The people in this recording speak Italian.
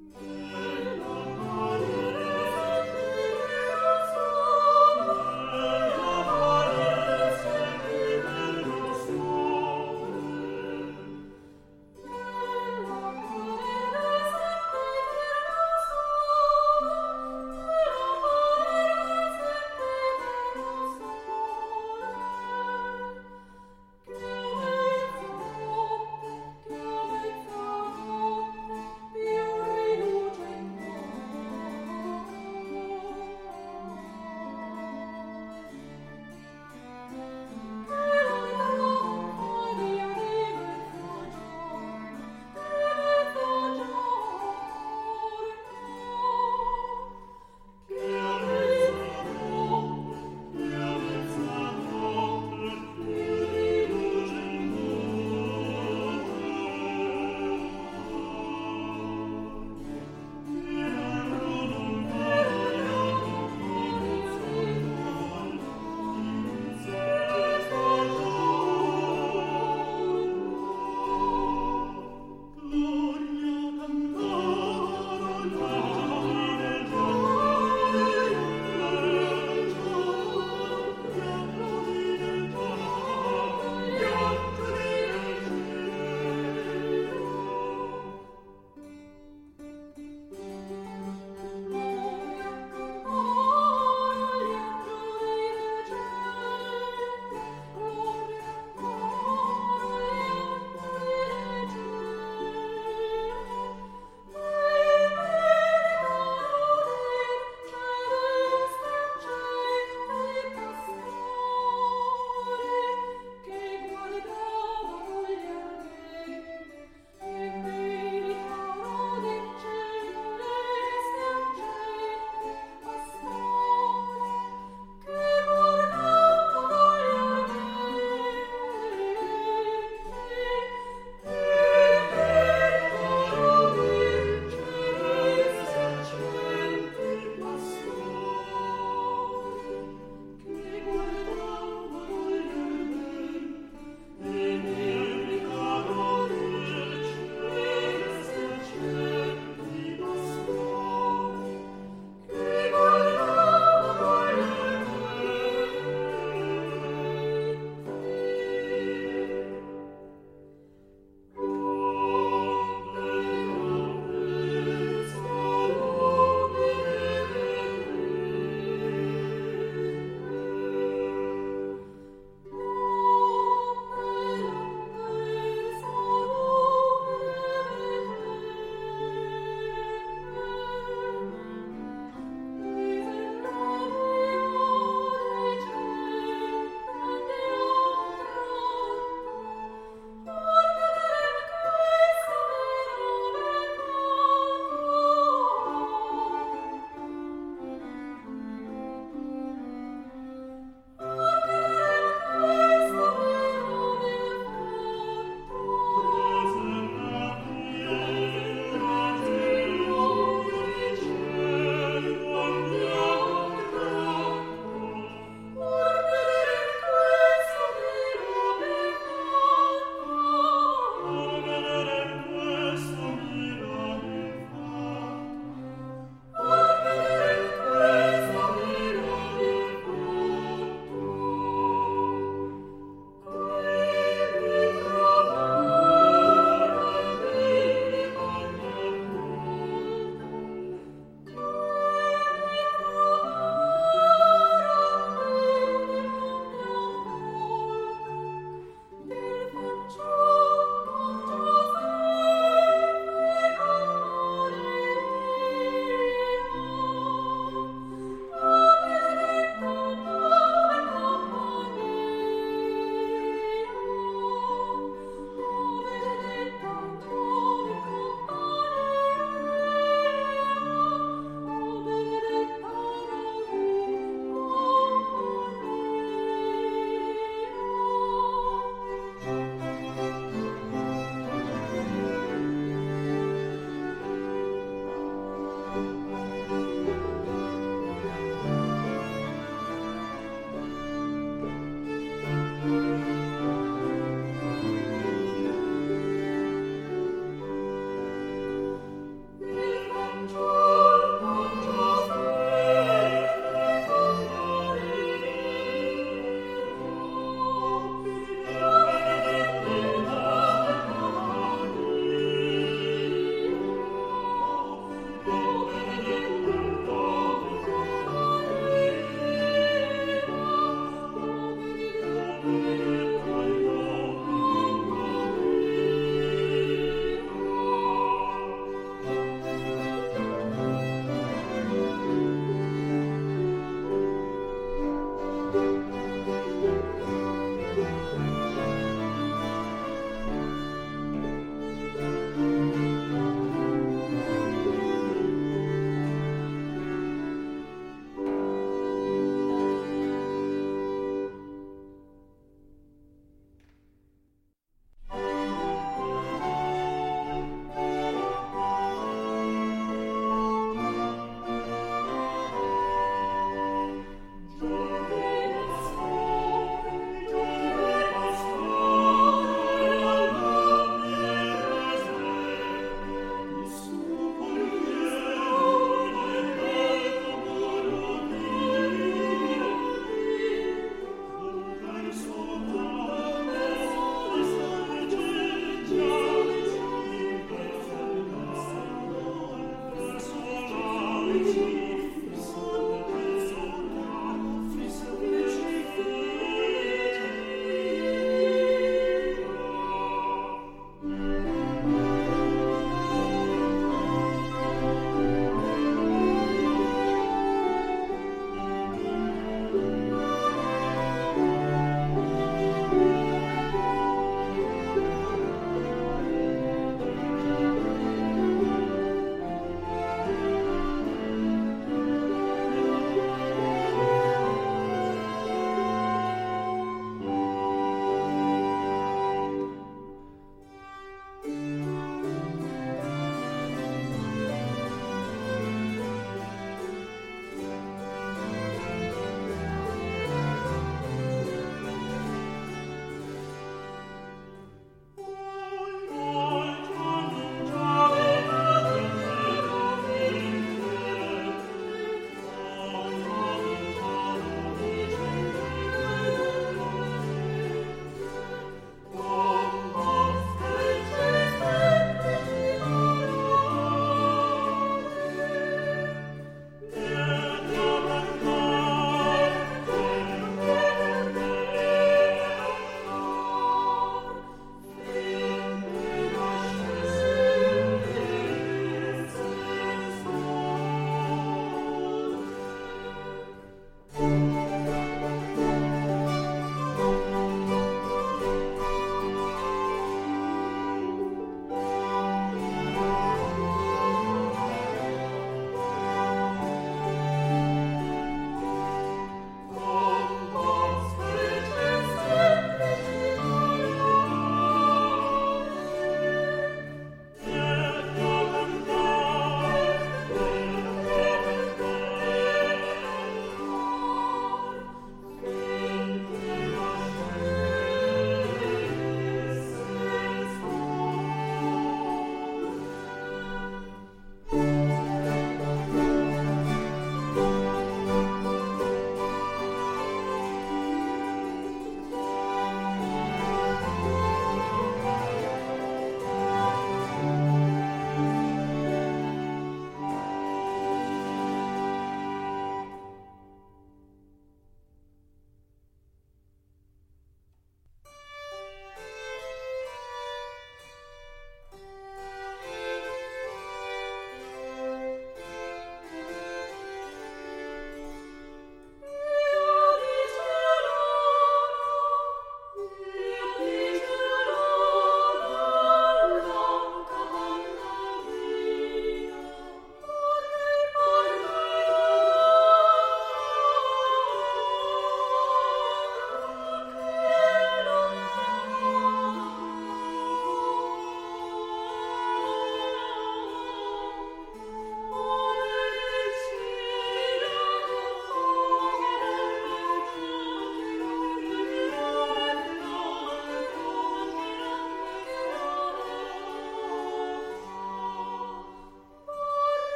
Mm-hmm.